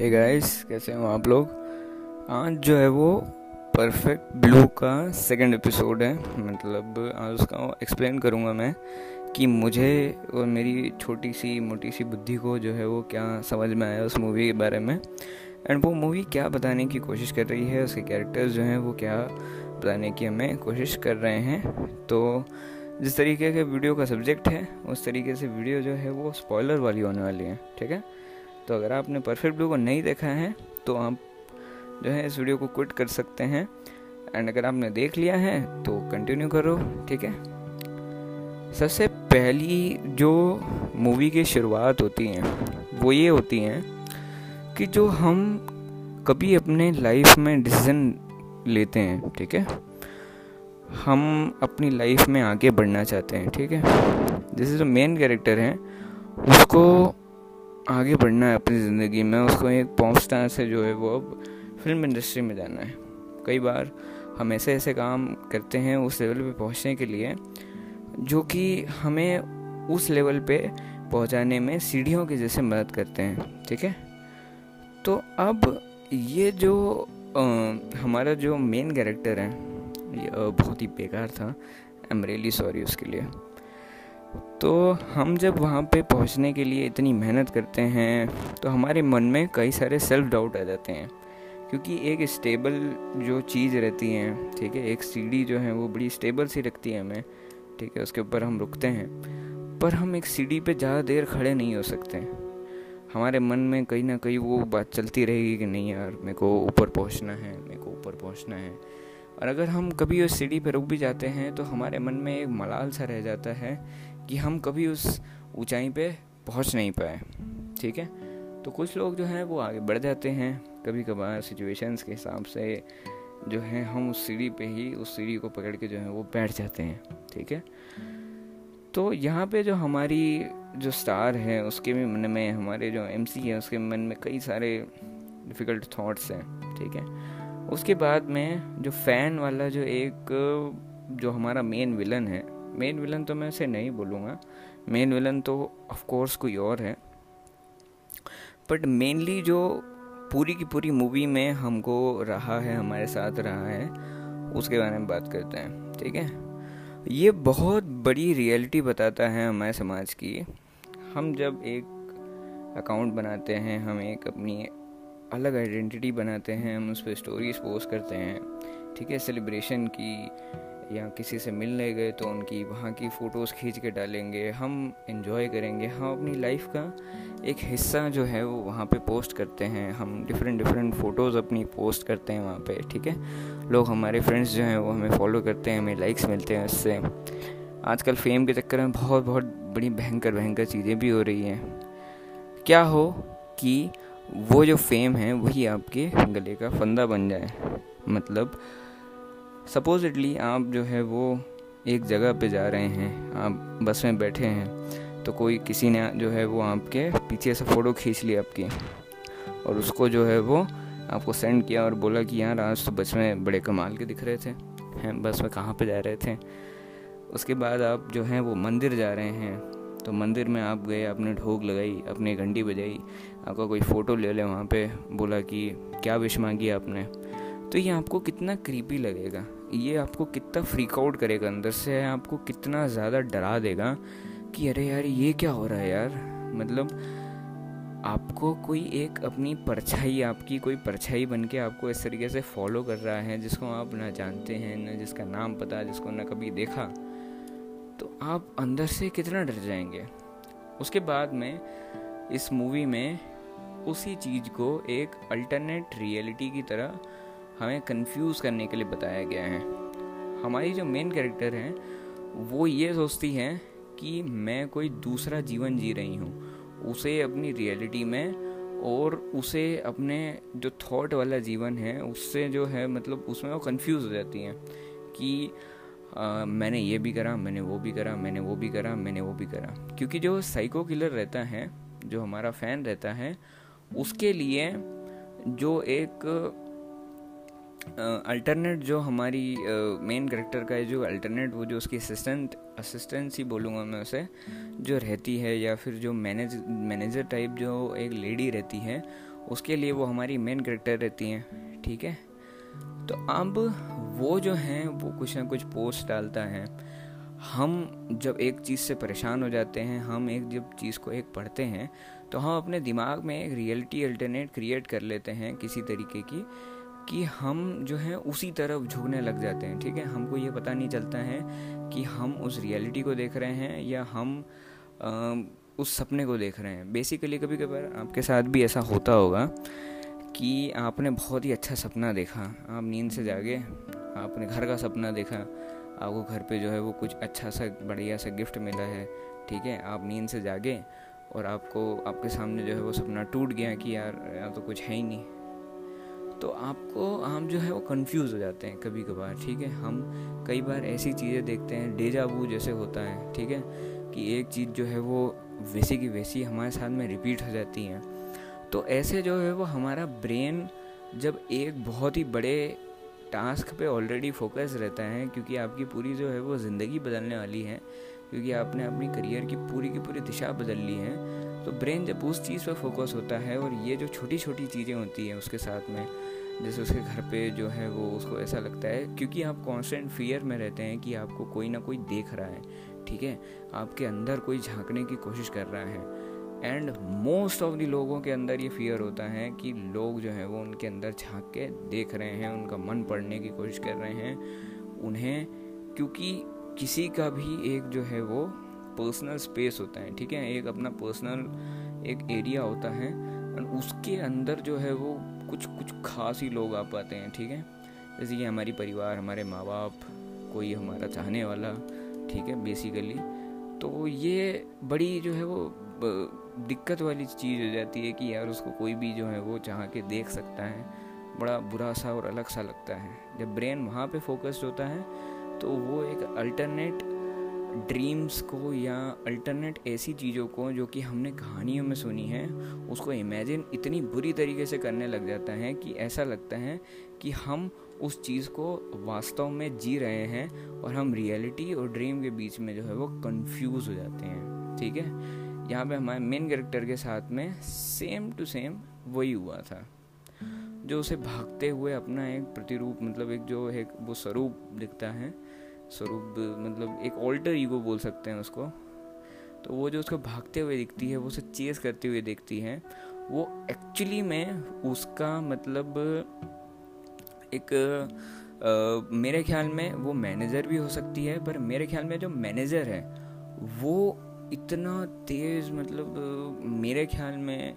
Hey guys कैसे हो आप लोग? आज जो है वो परफेक्ट ब्लू का सेकंड एपिसोड है। मतलब आज उसका एक्सप्लेन करूँगा मैं कि मुझे और मेरी छोटी सी, मोटी सी बुद्धि को जो है वो क्या समझ में आया उस मूवी के बारे में। एंड वो मूवी क्या बताने की कोशिश कर रही है, उसके कैरेक्टर्स जो हैं वो क्या बताने की हमें कोशिश कर रहे हैं। तो जिस तरीके के वीडियो का सब्जेक्ट है, उस तरीके से वीडियो जो है वो स्पॉइलर वाली होने वाली है, ठीक है? तो अगर आपने परफेक्ट ब्लू को नहीं देखा है तो आप जो है इस वीडियो को क्विट कर सकते हैं। एंड अगर आपने देख लिया है तो कंटिन्यू करो, ठीक है? सबसे पहली जो मूवी की शुरुआत होती है, वो ये होती है कि जो हम कभी अपने लाइफ में डिसीज़न लेते हैं, ठीक है? हम अपनी लाइफ में आगे बढ़ना चाहते हैं, ठीक है? जैसे जो मेन कैरेक्टर है, उसको आगे बढ़ना है अपनी ज़िंदगी में उसको एक पॉप स्टार से जो है वो अब फ़िल्म इंडस्ट्री में जाना है। कई बार हम ऐसे ऐसे काम करते हैं उस लेवल पे पहुँचने के लिए जो कि हमें उस लेवल पे पहुँचाने में सीढ़ियों की जैसे मदद करते हैं ठीक है? तो अब ये जो आ, हमारा जो मेन कैरेक्टर है ये बहुत ही बेकार था। एम रियली सॉरी उसके लिए। तो हम जब वहाँ पे पहुँचने के लिए इतनी मेहनत करते हैं तो हमारे मन में कई सारे सेल्फ डाउट आ जाते हैं। क्योंकि एक स्टेबल जो चीज़ रहती है, ठीक है, एक सीढ़ी जो है वो बड़ी स्टेबल सी रखती है हमें, ठीक है, उसके ऊपर हम रुकते हैं। पर हम एक सीढ़ी पे ज़्यादा देर खड़े नहीं हो सकते। हमारे मन में कहीं ना कहीं वो बात चलती रहेगी कि नहीं यार, मेरे को ऊपर पहुँचना है, मेरे को ऊपर पहुँचना है। और अगर हम कभी उस सीढ़ी पर रुक भी जाते हैं तो हमारे मन में एक मलाल सा रह जाता है कि हम कभी उस ऊंचाई पे पहुँच नहीं पाए, ठीक है? तो कुछ लोग जो हैं वो आगे बढ़ जाते हैं कभी कभार सिचुएशंस के हिसाब से जो है हम उस सीढ़ी पे ही, उस सीढ़ी को पकड़ के जो है वो बैठ जाते हैं, ठीक है? तो यहाँ पे जो हमारी जो स्टार है, उसके भी मन में, हमारे जो एमसी है, उसके मन में कई सारे डिफ़िकल्ट थाट्स हैं, ठीक है? उसके बाद में जो फ़ैन वाला जो एक, जो हमारा मेन विलन है मेन विलन तो मैं उसे नहीं बोलूँगा। मेन विलन तो ऑफकोर्स कोई और है। बट मेनली जो पूरी की पूरी मूवी में हमको रहा है, हमारे साथ रहा है, उसके बारे में बात करते हैं, ठीक है? ये बहुत बड़ी रियलिटी बताता है हमारे समाज की। हम जब एक अकाउंट बनाते हैं, हम एक अपनी अलग आइडेंटिटी बनाते हैं, हम उस पर स्टोरीज पोस्ट करते हैं, ठीक है? सेलिब्रेशन की या किसी से मिलने गए तो उनकी वहाँ की फ़ोटोज़ खींच के डालेंगे। हम इन्जॉय करेंगे। हम अपनी लाइफ का एक हिस्सा जो है वो वहाँ पे पोस्ट करते हैं। हम डिफरेंट डिफरेंट फ़ोटोज़ अपनी पोस्ट करते हैं वहाँ पे, ठीक है? लोग हमारे फ्रेंड्स जो हैं वो हमें फॉलो करते हैं, हमें लाइक्स मिलते हैं उससे। आजकल फेम के चक्कर में बहुत बहुत बड़ी भयंकर भयंकर चीज़ें भी हो रही हैं। क्या हो कि वो जो फेम है वही आपके गले का फंदा बन जाए? मतलब सपोजिटली आप जो है वो एक जगह पे जा रहे हैं, आप बस में बैठे हैं तो कोई किसी ने जो है वो आपके पीछे से फ़ोटो खींच ली आपकी और उसको जो है वो आपको सेंड किया और बोला कि यार आज तो बस में बड़े कमाल के दिख रहे थे, हैं, बस में कहाँ पे जा रहे थे। उसके बाद आप जो हैं वो मंदिर जा रहे हैं तो मंदिर में आप गए, आपने ढोक लगाई, अपनी घंटी बजाई, आपका कोई फ़ोटो ले ले वहाँ पे, बोला कि क्या विश मांगी आपने। तो ये आपको कितना क्रीपी लगेगा। ये आपको कितना फ्रीक आउट करेगा, अंदर से आपको कितना ज़्यादा डरा देगा कि अरे यार, ये क्या हो रहा है यार? मतलब आपको कोई एक अपनी परछाई, आपकी कोई परछाई बन के आपको इस तरीके से फॉलो कर रहा है, जिसको आप ना जानते हैं, ना जिसका नाम पता, जिसको ना कभी देखा तो आप अंदर से कितना डर जाएँगे? उसके बाद में, इस मूवी में उसी चीज़ को एक अल्टरनेट रियलिटी की तरह हमें कंफ्यूज करने के लिए बताया गया है। हमारी जो मेन कैरेक्टर हैं वो ये सोचती हैं कि मैं कोई दूसरा जीवन जी रही हूँ उसे अपनी रियलिटी में और उसे अपने जो थॉट वाला जीवन है उससे जो है मतलब उसमें वो कंफ्यूज हो जाती हैं कि आ, मैंने ये भी करा मैंने वो भी करा मैंने वो भी करा मैंने वो भी करा। क्योंकि जो साइको किलर रहता है जो हमारा फ़ैन रहता है उसके लिए जो एक अल्टरनेट जो हमारी मेन करेक्टर का है, जो अल्टरनेट वो जो उसकी असिस्टेंट असिस्टेंट ही बोलूँगा मैं उसे, जो रहती है या फिर जो मैनेज मैनेजर टाइप जो एक लेडी रहती है, उसके लिए वो हमारी मेन करेक्टर रहती हैं, ठीक है? तो अब वो जो हैं, वो कुछ ना कुछ पोस्ट डालता है। हम जब एक चीज़ से परेशान हो जाते हैं, हम एक जब चीज़ को एक पढ़ते हैं तो हम अपने दिमाग में एक रियलिटी अल्टरनेट क्रिएट कर लेते हैं किसी तरीके की कि हम जो है उसी तरफ़ झुकने लग जाते हैं ठीक है? हमको ये पता नहीं चलता है कि हम उस रियलिटी को देख रहे हैं या हम आ, उस सपने को देख रहे हैं। बेसिकली कभी कभार आपके साथ भी ऐसा होता होगा कि आपने बहुत ही अच्छा सपना देखा आप नींद से जागे आपने घर का सपना देखा आपको घर पे जो है वो कुछ अच्छा सा बढ़िया सा गिफ्ट मिला है ठीक है? आप नींद से जागे और आपको आपके सामने जो है वो सपना टूट गया कि यार यहाँ तो कुछ है ही नहीं। तो आपको, हम जो है वो कंफ्यूज हो जाते हैं कभी कभार ठीक है? हम कई बार ऐसी चीज़ें देखते हैं डेजाबू जैसे होता है, ठीक है? कि एक चीज़ जो है वो वैसी की वैसी हमारे साथ में रिपीट हो जाती है। तो ऐसे जो है वो हमारा ब्रेन जब एक बहुत ही बड़े टास्क पे ऑलरेडी फोकस रहता है, क्योंकि आपकी पूरी जो है वो ज़िंदगी बदलने वाली है, क्योंकि आपने अपनी करियर की पूरी की पूरी दिशा बदल ली है तो ब्रेन जब उस चीज़ पर फोकस होता है और ये जो छोटी छोटी चीज़ें होती हैं उसके साथ में जैसे उसके घर पे जो है वो उसको ऐसा लगता है, क्योंकि आप कांस्टेंट फियर में रहते हैं कि आपको कोई ना कोई देख रहा है, ठीक है? आपके अंदर कोई झांकने की कोशिश कर रहा है। एंड मोस्ट ऑफ़ द लोगों के अंदर ये फियर होता है कि लोग जो है वो उनके अंदर झाँक के देख रहे हैं, उनका मन पढ़ने की कोशिश कर रहे हैं, उन्हें, क्योंकि किसी का भी एक जो है वो पर्सनल स्पेस होता है, ठीक है? एक अपना पर्सनल एक एरिया होता है और उसके अंदर जो है वो कुछ कुछ खास ही लोग आ पाते हैं, ठीक है? जैसे कि हमारी परिवार, हमारे माँ बाप कोई हमारा चाहने वाला, ठीक है बेसिकली तो ये बड़ी जो है वो दिक्कत वाली चीज़ हो जाती है कि यार उसको कोई भी जो है वो चाह के देख सकता है। बड़ा बुरा सा और अलग सा लगता है। जब ब्रेन वहाँ पे फोकस्ड होता है तो वो एक अल्टरनेट ड्रीम्स को या अल्टरनेट ऐसी चीज़ों को जो कि हमने कहानियों में सुनी है, उसको इमेजिन इतनी बुरी तरीके से करने लग जाता है कि ऐसा लगता है कि हम उस चीज़ को वास्तव में जी रहे हैं और हम रियलिटी और ड्रीम के बीच में जो है वो कंफ्यूज हो जाते हैं। ठीक है? यहाँ पे हमारे मेन कैरेक्टर के साथ में सेम टू सेम वही हुआ था। जो उसे भागते हुए अपना एक प्रतिरूप मतलब एक जो है वो स्वरूप दिखता है स्वरूप मतलब एक ऑल्टर ईगो बोल सकते हैं उसको। तो वो जो उसको भागते हुए दिखती है वो उसे चेस करते हुए दिखती है वो एक्चुअली में उसका मतलब एक आ, मेरे ख्याल में वो मैनेजर भी हो सकती है पर मेरे ख्याल में जो मैनेजर है वो इतना तेज़ मतलब मेरे ख्याल में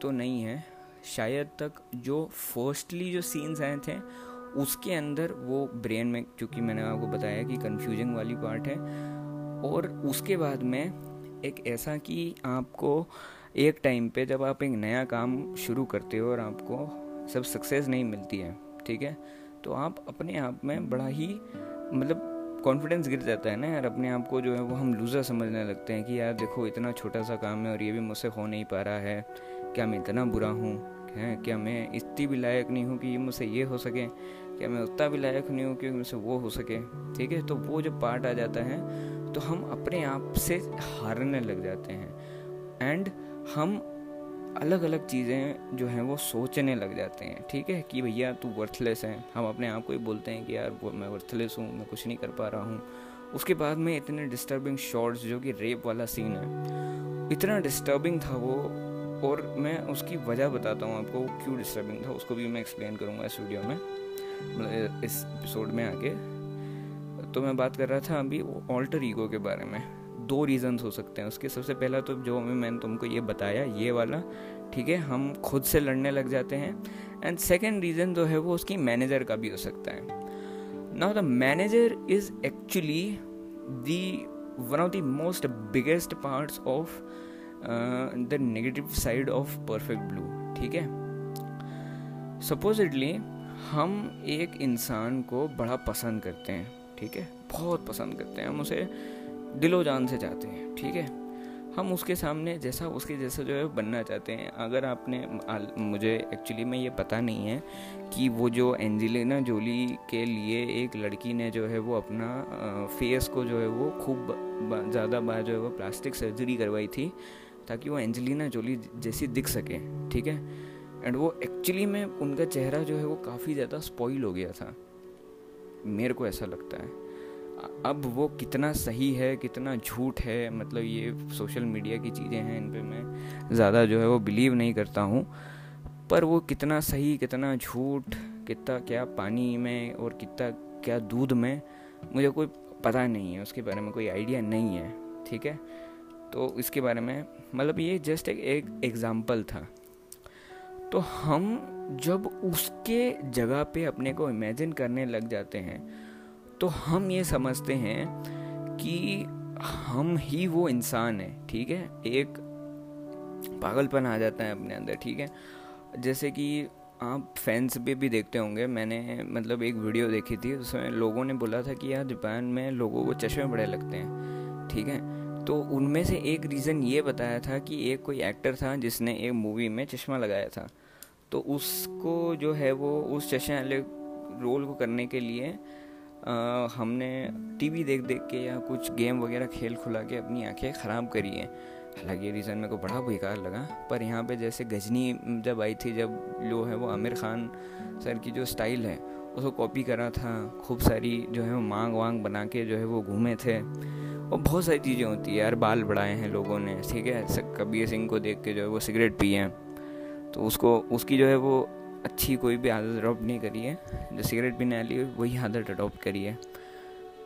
तो नहीं है। शायद तक जो फर्स्टली जो सीन्स आए थे उसके अंदर वो ब्रेन में, क्योंकि मैंने आपको बताया कि कन्फ्यूजिंग वाली पार्ट है, और उसके बाद में एक ऐसा कि आपको एक टाइम पे जब आप एक नया काम शुरू करते हो और आपको सब सक्सेस नहीं मिलती है, ठीक है? तो आप अपने आप में बड़ा ही मतलब कॉन्फिडेंस गिर जाता है ना यार, अपने आप को जो है वो हम लूज़र समझने लगते हैं कि यार देखो, इतना छोटा सा काम है और ये भी मुझसे हो नहीं पा रहा है, क्या मैं इतना बुरा हूँ, हैं? क्या मैं इतनी भी लायक नहीं हूँ कि मुझसे ये हो सके? क्या मैं उतना भी लायक नहीं हूँ कि मुझसे वो हो सके, ठीक है? तो वो जब पार्ट आ जाता है तो हम अपने आप से हारने लग जाते हैं। एंड हम अलग अलग चीज़ें जो हैं, वो सोचने लग जाते हैं, ठीक है? कि भैया, तू वर्थलेस है। हम अपने आप को ही बोलते हैं कि यार, वो मैं वर्थलेस हूँ, मैं कुछ नहीं कर पा रहा हूँ। उसके बाद में इतने डिस्टर्बिंग शॉट्स जो कि रेप वाला सीन है, इतना डिस्टर्बिंग था वो, और मैं उसकी वजह बताता हूँ आपको क्यों डिस्टर्बिंग था, उसको भी मैं एक्सप्लेन करूँगा इस वीडियो में। इस एपिसोड में आके तो मैं बात कर रहा था अभी ऑल्टर ईगो के बारे में। दो रीज़न्स हो सकते हैं उसके। सबसे पहला तो जो मैंने तुमको ये बताया, ये वाला, ठीक है, हम खुद से लड़ने लग जाते हैं। एंड सेकेंड रीज़न जो है वो उसकी मैनेजर का भी हो सकता है। Now the manager is actually the one of the most biggest parts of the negative side of perfect blue ठीक है? सपोजिटली हम एक इंसान को बड़ा पसंद करते हैं, ठीक है? बहुत पसंद करते हैं। हम उसे दिलो जान से चाहते हैं, ठीक है? हम उसके सामने जैसा उसके जैसा जो है बनना चाहते हैं। अगर आपने मुझे एक्चुअली में ये पता नहीं है कि वो जो एंजिलिना जोली के लिए एक लड़की ने जो है वो अपना फेस को जो है वो खूब ज़्यादा बार जो है वो प्लास्टिक सर्जरी करवाई थी, ताकि वो एंजलिना जोली जैसी दिख सके, ठीक है? एंड वो एक्चुअली में उनका चेहरा जो है वो काफ़ी ज़्यादा स्पॉइल हो गया था। मेरे को ऐसा लगता है। अब वो कितना सही है, कितना झूठ है मतलब ये सोशल मीडिया की चीज़ें हैं, इन पर मैं ज़्यादा जो है वो बिलीव नहीं करता हूँ। पर वो कितना सही, कितना झूठ, कितना क्या पानी में और कितना क्या दूध में, मुझे कोई पता नहीं है। उसके बारे में कोई आइडिया नहीं है, ठीक है? तो इसके बारे में मतलब ये जस्ट एक एग्ज़ाम्पल था। तो हम जब उसके जगह पे अपने को इमेजिन करने लग जाते हैं तो हम ये समझते हैं कि हम ही वो इंसान है, ठीक है? एक पागलपन आ जाता है अपने अंदर, ठीक है? जैसे कि आप फैंस पे भी देखते होंगे, मैंने मतलब एक वीडियो देखी थी, उसमें लोगों ने बोला था कि यार, जापान में लोगों को चश्मे बड़े लगते हैं, ठीक है? तो उनमें से एक रीज़न ये बताया था कि एक कोई एक्टर था जिसने एक मूवी में चश्मा लगाया था। तो उसको जो है वो उस चश्मे वाले रोल को करने के लिए आ, हमने टीवी देख देख के या कुछ गेम वगैरह खेल खुला के अपनी आँखें ख़राब करी हैं। हालाँकि ये रीज़न मेरे को बड़ा बेकार लगा पर यहाँ पे जैसे गजनी जब आई थी जब जो है वो आमिर खान सर की जो स्टाइल है उसको कॉपी करा था खूब सारी जो है वो मांग वांग बना के जो है वो घूमे थे। और बहुत सारी चीज़ें होती है यार, बाल बढ़ाए हैं लोगों ने, ठीक है? कबीर सिंह को देख के जो है वो सिगरेट पिए हैं। तो उसको, उसकी जो है वो अच्छी कोई भी आदत अडोप्ट नहीं करी है। जो सिगरेट पीने वाली है, वही आदत अडोप्ट करी है।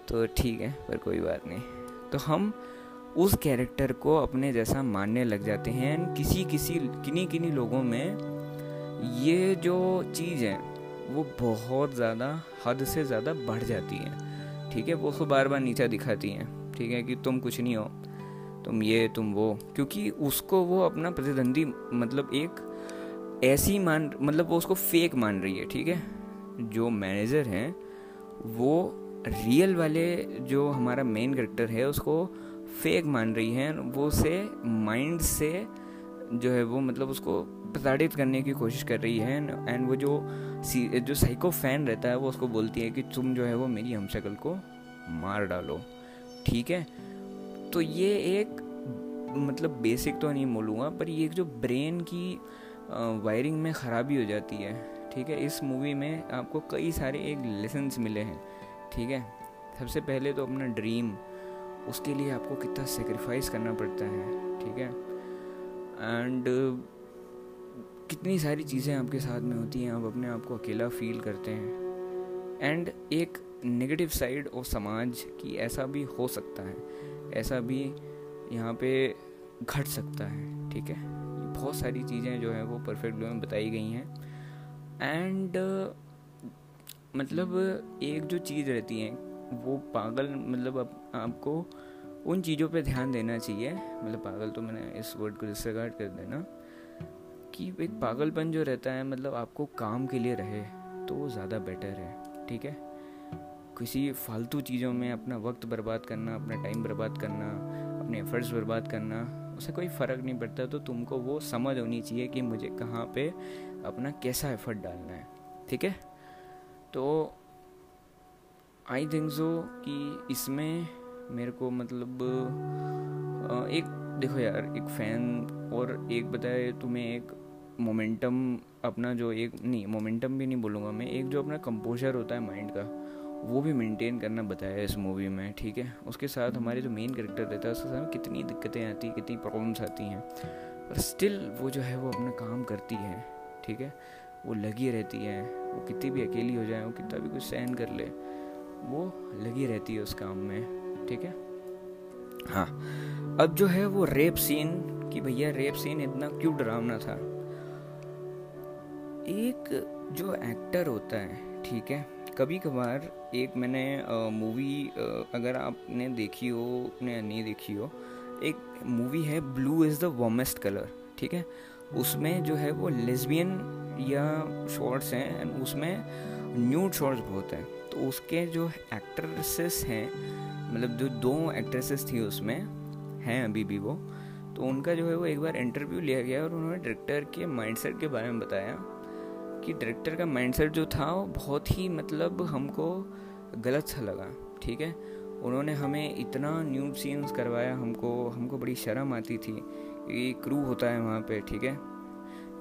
तो ठीक है, पर कोई बात नहीं। तो हम उस कैरेक्टर को अपने जैसा मानने लग जाते हैं किसी किसी, किन्हीं किन्हीं लोगों में ये जो चीज़ है, वो बहुत ज़्यादा, हद से ज़्यादा बढ़ जाती है। ठीक है, वो उसको बार बार नीचा दिखाती हैं। ठीक है कि तुम कुछ नहीं हो, तुम ये, तुम वो। क्योंकि उसको वो अपना प्रतिद्वंदी मतलब एक ऐसी मान मतलब वो उसको फेक मान रही है, ठीक है? जो मैनेजर हैं, वो रियल वाले जो हमारा मेन करेक्टर है, उसको फेक मान रही है। वो उसे माइंड से जो है, वो मतलब उसको प्रताड़ित करने की कोशिश कर रही है। एंड वो जो जो साइको फ़ैन रहता है, वो उसको बोलती है कि तुम जो है, वो मेरी हमशक्ल को मार डालो। ठीक है? तो ये एक मतलब बेसिक तो नहीं बोलूँगा, पर ये जो ब्रेन की वायरिंग में ख़राबी हो जाती है, ठीक है? इस मूवी में आपको कई सारे एक लेसन्स मिले हैं, ठीक है? सबसे पहले तो अपना ड्रीम उसके लिए आपको कितना सेक्रीफाइस करना पड़ता है, ठीक है? एंड कितनी सारी चीज़ें आपके साथ में होती हैं, आप अपने आप को अकेला फील करते हैं। एंड एक नेगेटिव साइड और समाज की ऐसा भी हो सकता है ऐसा भी यहाँ पे घट सकता है ठीक है? बहुत सारी चीज़ें जो है वो परफेक्ट वे में बताई गई हैं। एंड uh, मतलब एक जो चीज़ रहती है वो पागल मतलब आप, आपको उन चीज़ों पे ध्यान देना चाहिए। मतलब पागल तो मैंने इस वर्ड को डिसगार्ड कर देना कि एक पागलपन जो रहता है मतलब आपको काम के लिए रहे तो ज़्यादा बेटर है ठीक है? किसी फालतू चीज़ों में अपना वक्त बर्बाद करना, अपना टाइम बर्बाद करना, अपने एफर्ट्स बर्बाद करना, उससे कोई फ़र्क नहीं पड़ता। तो तुमको वो समझ होनी चाहिए कि मुझे कहाँ पे अपना कैसा एफर्ट डालना है, ठीक है? तो आई थिंक सो कि इसमें मेरे को मतलब एक देखो यार, एक फ़ैन और एक बताए तुम्हें एक मोमेंटम अपना जो एक, नहीं मोमेंटम भी नहीं बोलूँगा मैं, एक जो अपना कंपोजर होता है माइंड का वो भी मेंटेन करना बताया इस मूवी में ठीक है? उसके साथ हमारे जो मेन करेक्टर रहता है उसके साथ कितनी दिक्कतें आती हैं कितनी प्रॉब्लम्स आती हैं पर स्टिल वो जो है वो अपना काम करती है ठीक है? वो लगी रहती है वो कितनी भी अकेली हो जाए वो कितना भी कुछ सहन कर ले वो लगी रहती है उस काम में ठीक है? हाँ अब जो है वो रेप सीन कि भैया रेप सीन इतना क्यों डरावना था? एक जो एक्टर होता है ठीक है? कभी कभार एक मैंने मूवी अगर आपने देखी हो ने नहीं देखी हो, एक मूवी है blue is the warmest colour ठीक है? उसमें जो है वो लेस्बियन या शॉर्ट्स हैं एंड उसमें न्यूड शॉर्ट्स बहुत हैं। तो उसके जो एक्ट्रेसेस हैं मतलब जो दो एक्ट्रेसेस थी उसमें, हैं अभी भी वो तो उनका जो है वो एक बार इंटरव्यू लिया गया और उन्होंने डायरेक्टर के माइंडसेट के बारे में बताया। कि डायरेक्टर का माइंडसेट जो था, वो बहुत ही मतलब हमको गलत सा लगा, ठीक है? उन्होंने हमें इतना न्यूड सीन्स करवाया, हमको हमको बड़ी शर्म आती थी एक क्रू होता है वहाँ पे, ठीक है?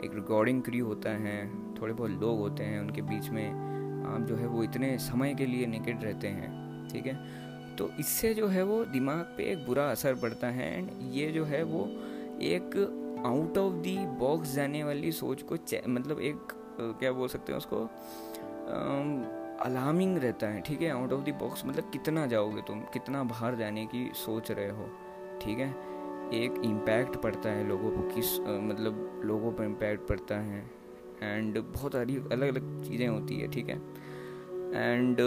एक रिकॉर्डिंग क्रू होता है, थोड़े बहुत लोग होते हैं उनके बीच में, आप जो है वो इतने समय के लिए निकट रहते हैं, ठीक है? तो इससे जो है वो दिमाग पे एक बुरा असर पड़ता है एंड ये जो है वो एक आउट ऑफ़ दी बॉक्स जाने वाली सोच को मतलब एक क्या बोल सकते हैं उसको? अलार्मिंग रहता है, ठीक है? आउट ऑफ़ द बॉक्स मतलब कितना जाओगे तुम, कितना बाहर जाने की सोच रहे हो, ठीक है? एक इम्पैक्ट पड़ता है लोगों को, किस मतलब लोगों पर इम्पैक्ट पड़ता है एंड बहुत सारी अलग अलग चीज़ें होती है, ठीक है? एंड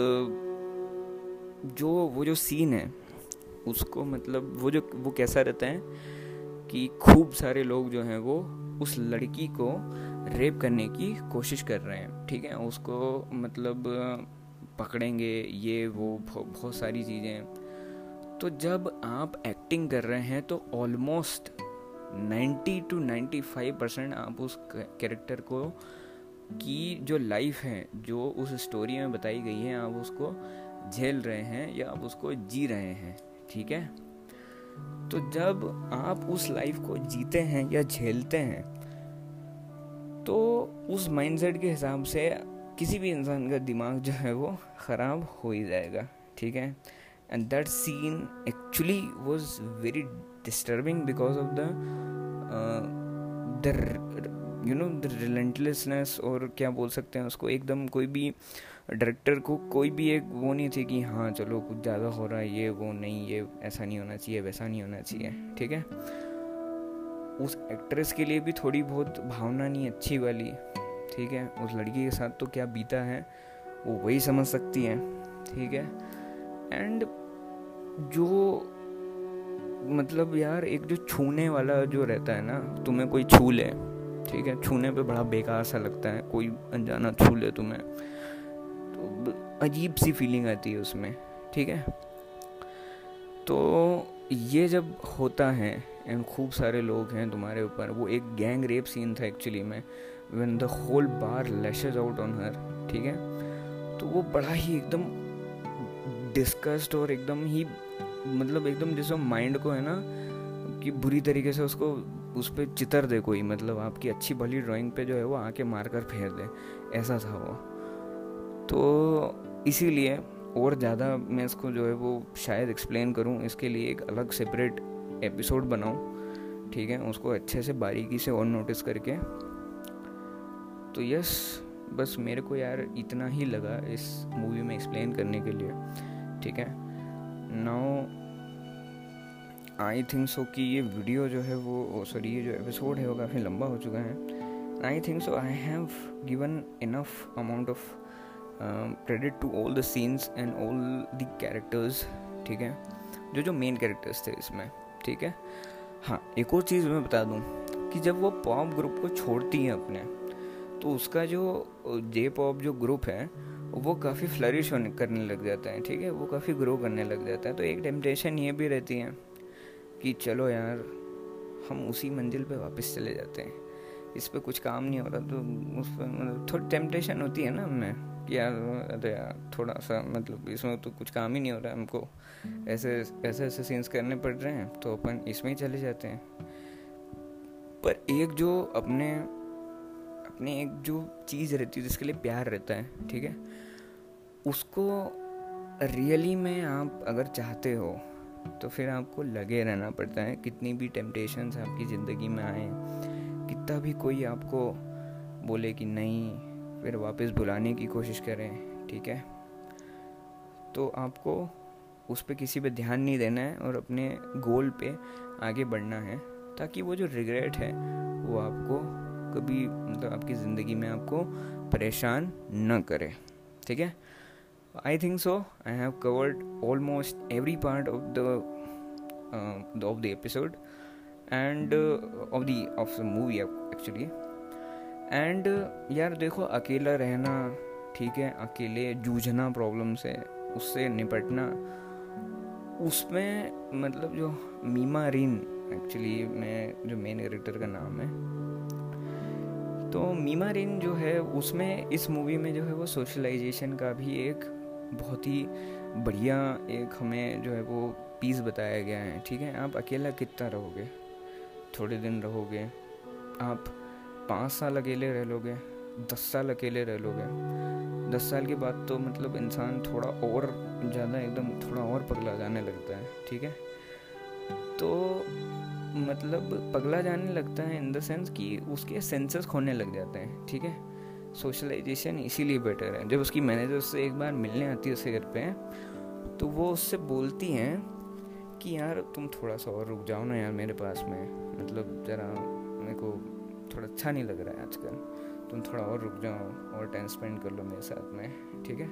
जो, वो जो सीन है, उसको मतलब वो जो, वो कैसा रहता है कि खूब सारे लोग जो हैं वो उस लड़की को रेप करने की कोशिश कर रहे हैं, ठीक है? उसको मतलब पकड़ेंगे, ये, वो बहुत सारी चीज़ें। तो जब आप एक्टिंग कर रहे हैं तो ऑलमोस्ट 90 टू 95 परसेंट आप उस कैरेक्टर को की जो लाइफ है, जो उस स्टोरी में बताई गई है, आप उसको झेल रहे हैं या आप उसको जी रहे हैं, ठीक है? तो जब आप उस लाइफ को जीते हैं या झेलते हैं तो उस माइंडसेट के हिसाब से किसी भी इंसान का दिमाग जो है वो ख़राब हो ही जाएगा, ठीक है? And that scene actually was very disturbing because of the you know the relentlessness और क्या बोल सकते हैं उसको, एकदम कोई भी डायरेक्टर को कोई भी एक वो नहीं थी कि हाँ चलो कुछ ज़्यादा हो रहा है, ये वो नहीं, ये ऐसा नहीं होना चाहिए, वैसा नहीं होना चाहिए, ठीक है? उस एक्ट्रेस के लिए भी थोड़ी बहुत भावना नहीं अच्छी वाली। ठीक है? उस लड़की के साथ तो क्या बीता है? वो वही समझ सकती है। ठीक है? एंड जो मतलब यार, एक जो छूने वाला जो रहता है ना, तुम्हें कोई छू ले। ठीक है? छूने पे बड़ा बेकार सा लगता है। कोई अनजाना छू ले तुम्हें। तो अजीब सी फीलिंग आती है उसमें। ठीक है? तो ये जब होता है एंड खूब सारे लोग हैं तुम्हारे ऊपर। वो एक गैंग रेप सीन था एक्चुअली में when the whole bar lashes out on her ठीक है? तो वो बड़ा ही एकदम डिस्कस्ड और एकदम ही मतलब एकदम जैसे माइंड को है ना, कि बुरी तरीके से उसको उस पर चितर दे कोई मतलब आपकी अच्छी भली ड्राइंग पे जो है वो आके मार कर फेर दे। ऐसा था वो। तो इसीलिए और ज़्यादा मैं इसको जो है वो शायद एक्सप्लेन करूँ, इसके लिए एक अलग सेपरेट एपिसोड बनाऊँ, ठीक है, उसको अच्छे से बारीकी से और नोटिस करके। तो यस बस मेरे को यार इतना ही लगा इस मूवी में एक्सप्लेन करने के लिए, ठीक है। नाउ आई थिंक सो कि ये वीडियो जो है वो सॉरी ये जो एपिसोड है वो काफ़ी लंबा हो चुका है। I think so I have given enough amount of credit to all the scenes and all the characters ठीक है, जो जो मेन कैरेक्टर्स थे इसमें। ठीक है? हाँ एक और चीज़ मैं बता दूँ कि जब वो पॉप ग्रुप को छोड़ती हैं अपने तो उसका जो जे पॉप जो ग्रुप है, वो काफ़ी फ्लरिश होने, करने लग जाता है, ठीक है? वो काफ़ी ग्रो करने लग जाता है। तो एक टेम्पटेशन ये भी रहती है कि चलो यार, हम उसी मंजिल पे वापस चले जाते हैं। इस पर कुछ काम नहीं हो रहा तो उस पर मतलब थोड़ी टेम्पटेशन होती है ना हमें। कि यार अरे यार, थोड़ा सा मतलब इसमें तो कुछ काम ही नहीं हो रहा हमको। ऐसे ऐसे ऐसे सीन्स करने पड़ रहे हैं तो अपन इसमें ही चले जाते हैं। पर एक जो अपने अपने एक जो चीज़ रहती है, जिसके लिए प्यार रहता है, ठीक है? उसको रियली में आप अगर चाहते हो तो फिर आपको लगे रहना पड़ता है, कितनी भी टेम्पटेशंस आपकी ज़िंदगी में आए, कितना भी कोई आपको बोले कि नहीं फिर वापस बुलाने की कोशिश करें, ठीक है? तो आपको उस पर किसी पे ध्यान नहीं देना है और अपने गोल पे आगे बढ़ना है, ताकि वो जो रिग्रेट है, वो आपको कभी मतलब आपकी ज़िंदगी में आपको परेशान न करे, ठीक है? I think so I have covered almost every part of the of the episode and of the of the movie actually and यार देखो, अकेला रहना, ठीक है, अकेले जूझना प्रॉब्लम से, उससे निपटना, उसमें मतलब जो मीमा रिन एक्चुअली मैं, जो मेन कैरेक्टर का नाम है तो मीमा जो है, उसमें, इस मूवी में जो है, वो सोशलाइजेशन का भी एक बहुत ही बढ़िया एक हमें जो है, वो पीस बताया गया है, ठीक है? आप अकेला कितना रहोगे? थोड़े दिन रहोगे, आप पाँच साल अकेले रह लोगे, दस साल अकेले रह लोगे। दस साल के बाद तो मतलब इंसान थोड़ा और ज़्यादा एकदम थोड़ा और पगला जाने लगता है, ठीक है? तो मतलब पगला जाने लगता है इन द सेंस कि उसके सेंसेस खोने लग जाते हैं, ठीक है? सोशलाइजेशन इसीलिए बेटर है। जब उसकी मैनेजर उससे एक बार मिलने आती है उसके घर पे तो वो उससे बोलती हैं कि, यार तुम थोड़ा सा और रुक जाओ ना यार मेरे पास में। मतलब ज़रा थोड़ा अच्छा नहीं लग रहा है आजकल। तुम थोड़ा और रुक जाओ, और टाइम स्पेंड कर लो मेरे साथ में, ठीक है?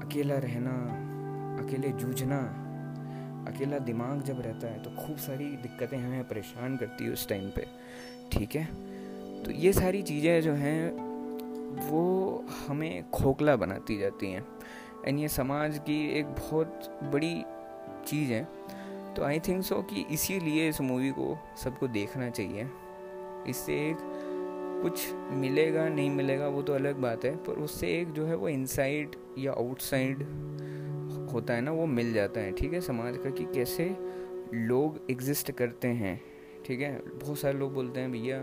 अकेला रहना, अकेले जूझना, अकेला दिमाग जब रहता है तो खूब सारी दिक्कतें हमें परेशान करती है उस टाइम पे, ठीक है? तो ये सारी चीज़ें जो हैं, वो हमें खोखला बनाती जाती हैं। एंड ये समाज की एक बहुत बड़ी चीज़ है। तो आई थिंक सो कि इसीलिए इस मूवी को सबको देखना चाहिए। इससे एक कुछ मिलेगा, नहीं मिलेगा, वो तो अलग बात है, पर उससे एक जो है वो इनसाइड या आउटसाइड होता है ना, वो मिल जाता है, ठीक है? समाज का कि कैसे लोग एग्जिस्ट करते हैं, ठीक है? बहुत सारे लोग बोलते हैं, भैया,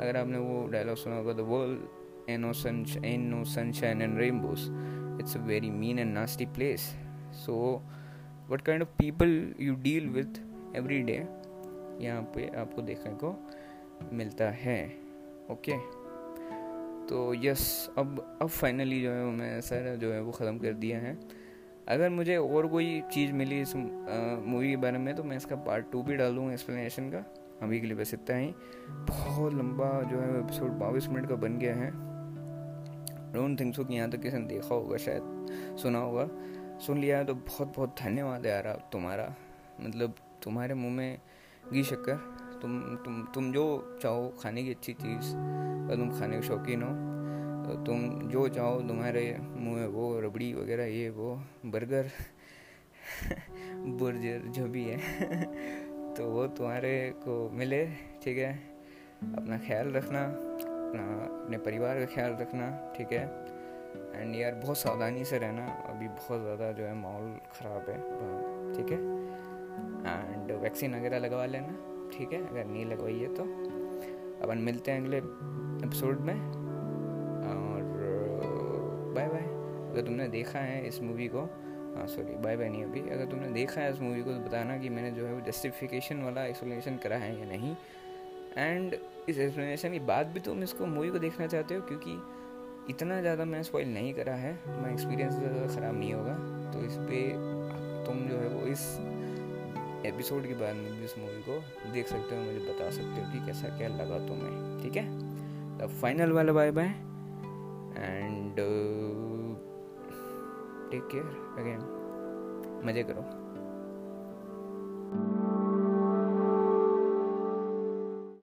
अगर आपने वो डायलॉग सुना होगा the world an no sun an no sunshine and rainbows it's a very mean and nasty place so what kind of people you deal with every day यहाँ पे आपको देखने को मिलता है ओके तो यस अब अब फाइनली जो है मैं सर जो है वो ख़त्म कर दिया है। अगर मुझे और कोई चीज़ मिली इस मूवी के बारे में तो मैं इसका पार्ट टू भी डाल दूँगा एक्सप्लेनेशन का। अभी के लिए बस इतना ही। बहुत लंबा जो है एपिसोड बाईस मिनट का बन गया है। डोंट थिंक सो कि यहाँ तक किसी ने देखा होगा, शायद सुना होगा। सुन लिया है तो बहुत बहुत धन्यवाद यार तुम्हारा। मतलब तुम्हारे मुँह में घी शक्कर। तुम तुम तुम जो चाहो खाने की अच्छी चीज़ अगर तुम खाने के शौकीन हो तुम जो चाहो तुम्हारे मुँह में वो रबड़ी वगैरह, ये वो, बर्गर, बर्जर जो भी है तो वो तुम्हारे को मिले, ठीक है? अपना ख्याल रखना, अपना, अपने परिवार का ख्याल रखना, ठीक है? एंड यार, बहुत सावधानी से रहना, अभी बहुत ज़्यादा जो है माहौल ख़राब है, ठीक है? एंड वैक्सीन वगैरह लगवा लेना। ठीक है, अगर नहीं लगवाई है तो। अपन मिलते हैं अगले एपिसोड में, और बाय बाय अगर तुमने देखा है इस मूवी को हाँ सॉरी बाय बाय नहीं अभी। अगर तुमने देखा है इस मूवी को तो बताना कि मैंने जो है वो जस्टिफिकेशन वाला एक्सप्लेनेशन करा है या नहीं। एंड इस एक्सप्लेनेशन के बाद भी तुम इसको मूवी को देखना चाहते हो, क्योंकि इतना ज़्यादा मैंने स्पॉइल नहीं करा है। तुम्हारा एक्सपीरियंस ज़्यादा ख़राब नहीं होगा। तो इस पर तुम जो है वो इस एपिसोड के बारे में भी इस मूवी को देख सकते हो, मुझे बता सकते हो कि कैसा क्या लगा तुम्हें, ठीक है? तो फाइनल वाला bye bye and take care again मज़े करो।